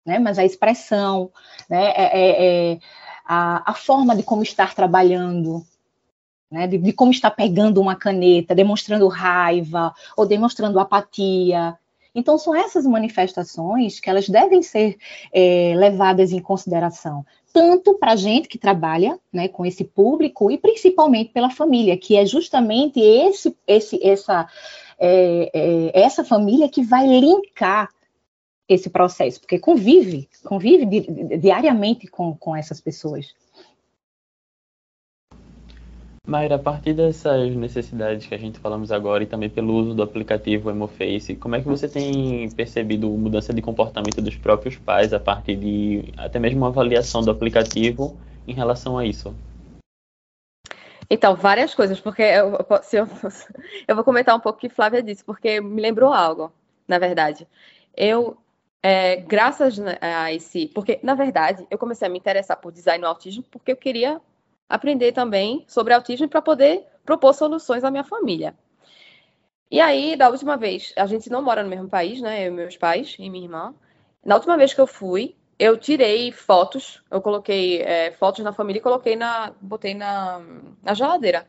né? Mas a expressão, né? É, é, é a, a forma de como estar trabalhando, né, de, de, como estar pegando uma caneta, demonstrando raiva ou demonstrando apatia. Então, são essas manifestações que elas devem ser é, levadas em consideração, tanto para a gente que trabalha né, com esse público e principalmente pela família, que é justamente esse, esse, essa, é, é, essa família que vai linkar esse processo, porque convive, convive di diariamente com, com essas pessoas. Mayra, a partir dessas necessidades que a gente falamos agora e também pelo uso do aplicativo Emoface, como é que você tem percebido mudança de comportamento dos próprios pais a partir de até mesmo uma avaliação do aplicativo em relação a isso? Então, várias coisas, porque eu, eu, eu vou comentar um pouco o que Flávia disse, porque me lembrou algo, na verdade. Eu, é, graças a esse. Porque, na verdade, eu comecei a me interessar por design no autismo porque eu queria aprender também sobre autismo para poder propor soluções à minha família. E aí, da última vez, a gente não mora no mesmo país, né? Eu meus pais e minha irmã. Na última vez que eu fui, eu tirei fotos, eu coloquei é, fotos na família e coloquei na. botei na, na geladeira.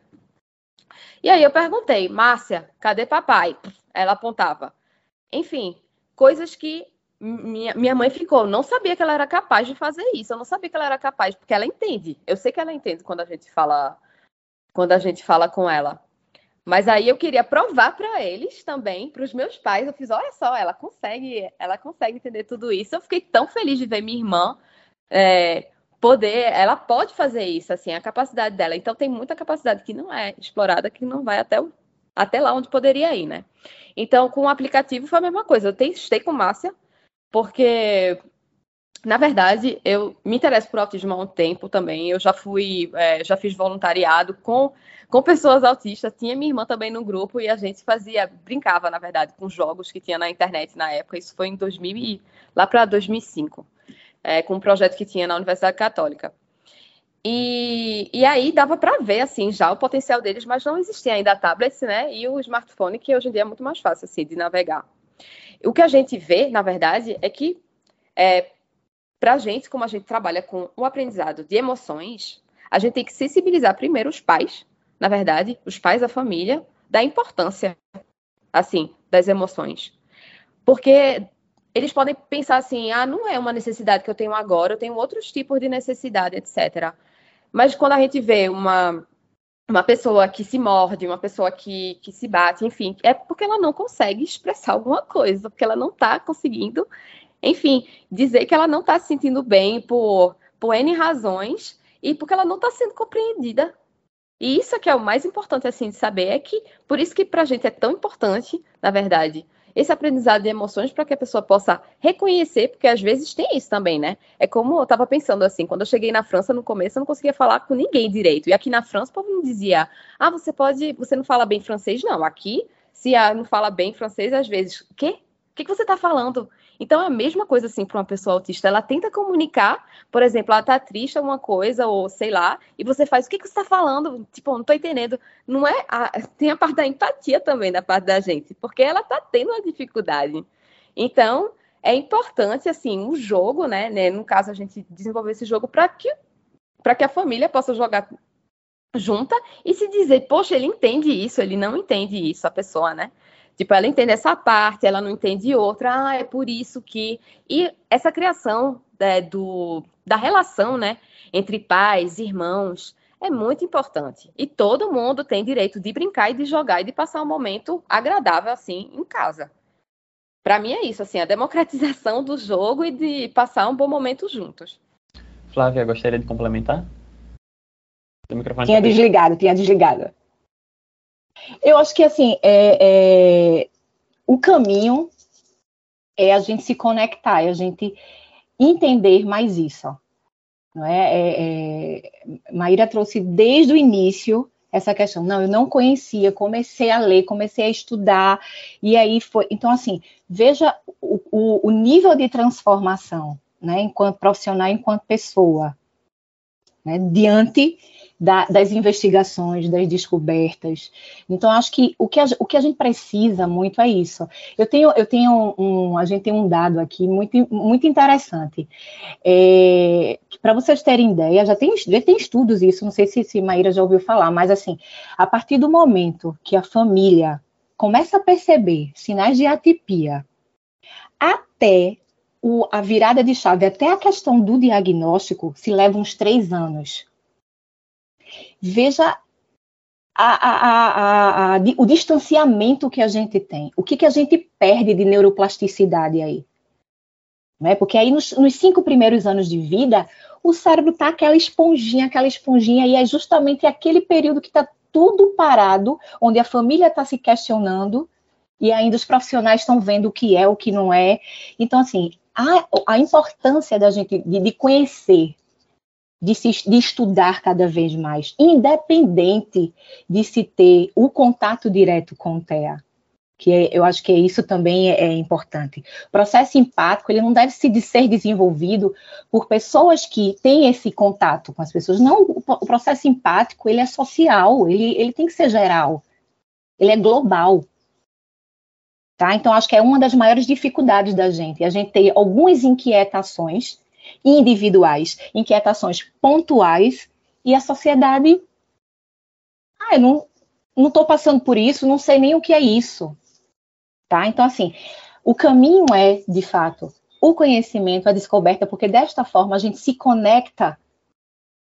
E aí eu perguntei, Márcia, cadê papai? Ela apontava. Enfim, coisas que minha, minha mãe ficou, não sabia que ela era capaz de fazer isso, eu não sabia que ela era capaz, porque ela entende. Eu sei que ela entende quando a gente fala quando a gente fala com ela. Mas aí eu queria provar para eles também, para os meus pais. Eu fiz, olha só, ela consegue, ela consegue entender tudo isso. Eu fiquei tão feliz de ver minha irmã é, poder, ela pode fazer isso, assim, a capacidade dela. Então tem muita capacidade que não é explorada, que não vai até, o, até lá onde poderia ir, né? Então com o aplicativo foi a mesma coisa. Eu testei com Márcia porque na verdade, eu me interesso por autismo há um tempo também. Eu já fui, é, já fiz voluntariado com, com pessoas autistas. Tinha minha irmã também no grupo e a gente fazia, brincava, na verdade, com jogos que tinha na internet na época. Isso foi em 2000 lá para 2005, é, com um projeto que tinha na Universidade Católica. E, e aí dava para ver assim já o potencial deles, mas não existia ainda a tablet, né? E o smartphone que hoje em dia é muito mais fácil assim de navegar. O que a gente vê, na verdade, é que é, para a gente, como a gente trabalha com o aprendizado de emoções, a gente tem que sensibilizar primeiro os pais, na verdade, os pais da família, da importância, assim, das emoções. Porque eles podem pensar assim, ah, não é uma necessidade que eu tenho agora, eu tenho outros tipos de necessidade, etc. Mas quando a gente vê uma, uma pessoa que se morde, uma pessoa que, que se bate, enfim, é porque ela não consegue expressar alguma coisa, porque ela não está conseguindo enfim, dizer que ela não está se sentindo bem por, por N razões e porque ela não está sendo compreendida. E isso é que é o mais importante assim de saber, é que por isso que para a gente é tão importante, na verdade, esse aprendizado de emoções para que a pessoa possa reconhecer, porque às vezes tem isso também, né? É como eu estava pensando assim, quando eu cheguei na França no começo, eu não conseguia falar com ninguém direito. E aqui na França o povo me dizia: "Ah, você pode, você não fala bem francês não". Aqui, se não fala bem francês, às vezes, "Quê? O que, que você está falando?" Então é a mesma coisa assim para uma pessoa autista. Ela tenta comunicar, por exemplo, ela tá triste alguma coisa ou sei lá, e você faz o que, que você está falando? Tipo, não estou entendendo. Não é a... tem a parte da empatia também da parte da gente, porque ela está tendo uma dificuldade. Então é importante assim o jogo, né? né no caso a gente desenvolver esse jogo para que para que a família possa jogar junta e se dizer, poxa, ele entende isso, ele não entende isso, a pessoa, né? Tipo, ela entende essa parte, ela não entende outra, ah, é por isso que. E essa criação é, do, da relação, né, entre pais, irmãos, é muito importante. E todo mundo tem direito de brincar e de jogar e de passar um momento agradável, assim, em casa. Para mim é isso, assim, a democratização do jogo e de passar um bom momento juntos. Flávia, gostaria de complementar? Tinha desligado, tinha desligado. Eu acho que assim, é, é, o caminho é a gente se conectar, é a gente entender mais isso. Não é? é, é Maíra trouxe desde o início essa questão. Não, eu não conhecia, comecei a ler, comecei a estudar, e aí foi. Então, assim, veja o, o, o nível de transformação, né, enquanto profissional, enquanto pessoa, né, diante da, das investigações, das descobertas. Então, acho que o que, a, o que a gente precisa muito é isso. Eu tenho, eu tenho um, a gente tem um dado aqui muito, muito interessante. É, Para vocês terem ideia, já tem, já tem estudos isso, não sei se, se Maíra já ouviu falar, mas assim, a partir do momento que a família começa a perceber sinais de atipia, até o, a virada de chave, até a questão do diagnóstico, se leva uns três anos. Veja a, a, a, o distanciamento que a gente tem. O que, que a gente perde de neuroplasticidade aí? né? Porque aí nos, nos cinco primeiros anos de vida, o cérebro tá aquela esponjinha, aquela esponjinha, e é justamente aquele período que está tudo parado, onde a família está se questionando e ainda os profissionais estão vendo o que é, o que não é. Então, assim, a, a importância da gente de, de conhecer, de, se, de estudar cada vez mais, independente de se ter o contato direto com o TEA que é, eu acho que isso também é, é, importante. O processo empático, ele não deve se de ser desenvolvido por pessoas que têm esse contato com as pessoas. Não, o, o processo empático, ele é social, ele, ele tem que ser geral, ele é global. Tá? Então, acho que é uma das maiores dificuldades da gente, a gente ter algumas inquietações individuais, inquietações pontuais, e a sociedade, ah, eu não estou passando por isso, não sei nem o que é isso. Tá? Então, assim, o caminho é, de fato, o conhecimento, a descoberta, porque desta forma a gente se conecta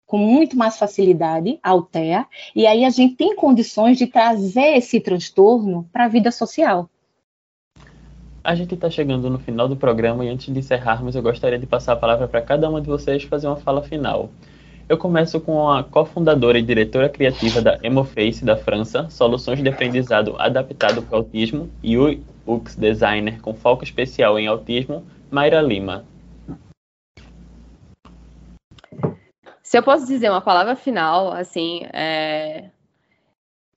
com muito mais facilidade ao TEA, e aí a gente tem condições de trazer esse transtorno para a vida social. A gente está chegando no final do programa e antes de encerrarmos, eu gostaria de passar a palavra para cada uma de vocês fazer uma fala final. Eu começo com a cofundadora e diretora criativa da Emoface da França, soluções de aprendizado adaptado para autismo, e UX designer com foco especial em autismo, Mayra Lima. Se eu posso dizer uma palavra final, assim, é...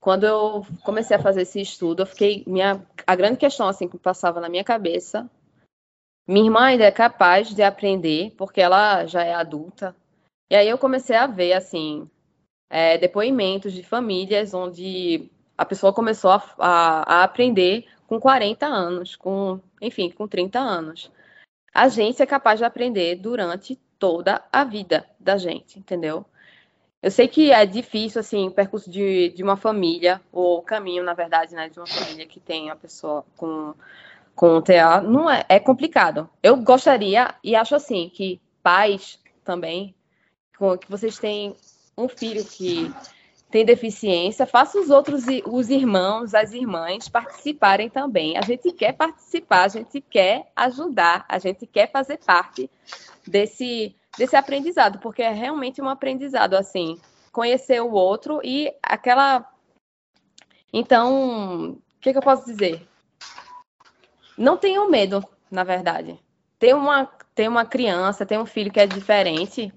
quando eu comecei a fazer esse estudo, eu fiquei minha a grande questão assim que passava na minha cabeça, minha irmã ainda é capaz de aprender porque ela já é adulta, e aí eu comecei a ver, assim, é, depoimentos de famílias onde a pessoa começou a, a, a, aprender com 40 anos, com, enfim, com 30 anos. A gente é capaz de aprender durante toda a vida da gente, entendeu? Eu sei que é difícil, assim, o percurso de, de uma família, ou o caminho, na verdade, né, de uma família que tem a pessoa com, com TA, não é, é complicado. Eu gostaria, e acho assim, que pais também que vocês têm um filho que tem deficiência, faça os outros, os irmãos, as irmãs participarem também. A gente quer participar, a gente quer ajudar, a gente quer fazer parte desse, desse aprendizado, porque é realmente um aprendizado, assim, conhecer o outro e aquela. Então, o que, que eu posso dizer? Não tenham medo, na verdade. Tem uma, tem uma criança, tem um filho que é diferente,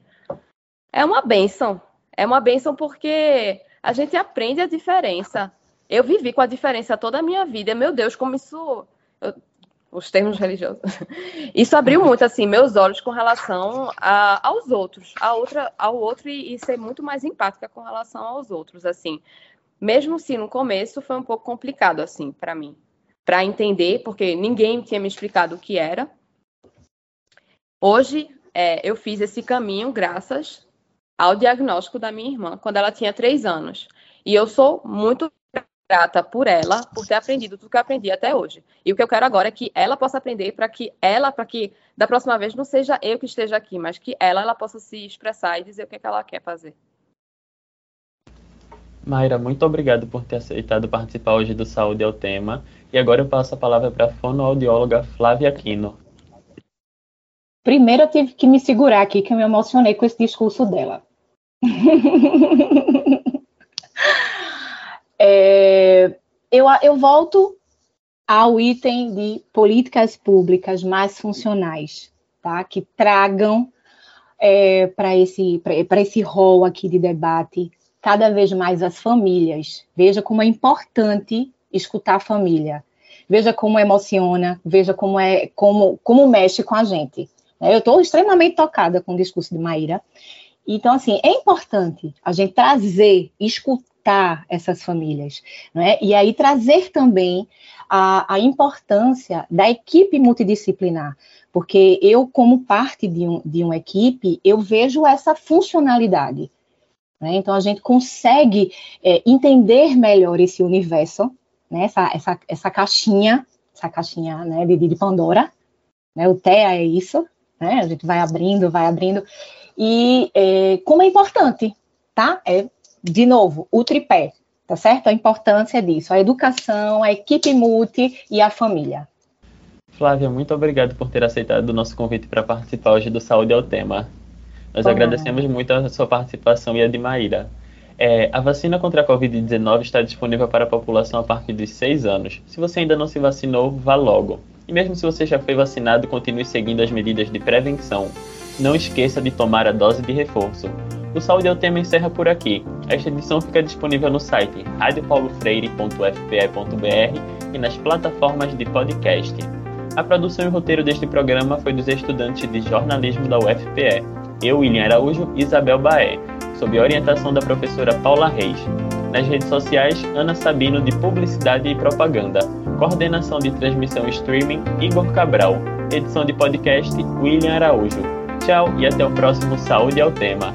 é uma benção. É uma benção porque a gente aprende a diferença. Eu vivi com a diferença toda a minha vida. Meu Deus, como isso. Eu, os termos religiosos. Isso abriu muito assim meus olhos com relação a, aos outros, a outra, ao outro e, e ser muito mais empática com relação aos outros, assim. Mesmo se no começo foi um pouco complicado assim para mim, para entender, porque ninguém tinha me explicado o que era. Hoje é, eu fiz esse caminho graças ao diagnóstico da minha irmã quando ela tinha três anos. E eu sou muito grata por ela, por ter aprendido tudo que eu aprendi até hoje. E o que eu quero agora é que ela possa aprender para que ela, para que da próxima vez não seja eu que esteja aqui, mas que ela, ela possa se expressar e dizer o que, é que ela quer fazer. Mayra, muito obrigado por ter aceitado participar hoje do Saúde ao Tema. E agora eu passo a palavra para a fonoaudióloga Flávia Aquino. Primeiro eu tive que me segurar aqui, que eu me emocionei com esse discurso dela. é, eu, eu volto ao item de políticas públicas mais funcionais, tá? Que tragam é, para esse, esse rol aqui de debate cada vez mais as famílias. Veja como é importante escutar a família. Veja como emociona, veja como é como, como mexe com a gente. Eu estou extremamente tocada com o discurso de Maíra. Então, assim, é importante a gente trazer, escutar essas famílias, né? E aí trazer também a, a importância da equipe multidisciplinar, porque eu, como parte de, um, de uma equipe, eu vejo essa funcionalidade. Né? Então, a gente consegue é, entender melhor esse universo, né? essa, essa, essa caixinha, essa caixinha né, de, de Pandora, né? o TEA é isso, né? A gente vai abrindo, vai abrindo. E é, como é importante, tá? É, de novo, o tripé, tá certo? A importância disso, a educação, a equipe multi e a família. Flávia, muito obrigado por ter aceitado o nosso convite para participar hoje do Saúde ao Tema. Nós agradecemos muito a sua participação e a de Maíra. É, a vacina contra a Covid-19 está disponível para a população a partir dos 6 anos. Se você ainda não se vacinou, vá logo. E mesmo se você já foi vacinado, continue seguindo as medidas de prevenção. Não esqueça de tomar a dose de reforço. O Saúde é o Tema encerra por aqui. Esta edição fica disponível no site radiopaulofreire.fpe.br e nas plataformas de podcast. A produção e roteiro deste programa foi dos estudantes de jornalismo da UFPE. Eu, William Araújo e Isabel Baé, sob orientação da professora Paula Reis. Nas redes sociais, Ana Sabino de Publicidade e Propaganda. Coordenação de transmissão streaming, Igor Cabral. Edição de podcast, William Araújo. Tchau e até o próximo Saúde ao Tema.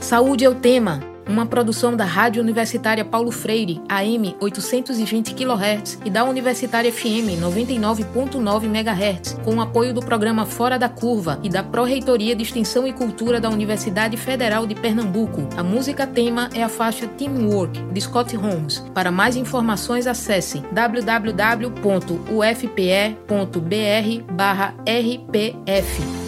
Saúde é o tema uma produção da Rádio Universitária Paulo Freire, AM 820 kHz, e da Universitária FM 99.9 MHz, com o apoio do programa Fora da Curva e da Pró-Reitoria de Extensão e Cultura da Universidade Federal de Pernambuco. A música tema é a faixa Teamwork, de Scott Holmes. Para mais informações, acesse www.ufpe.br/rpf.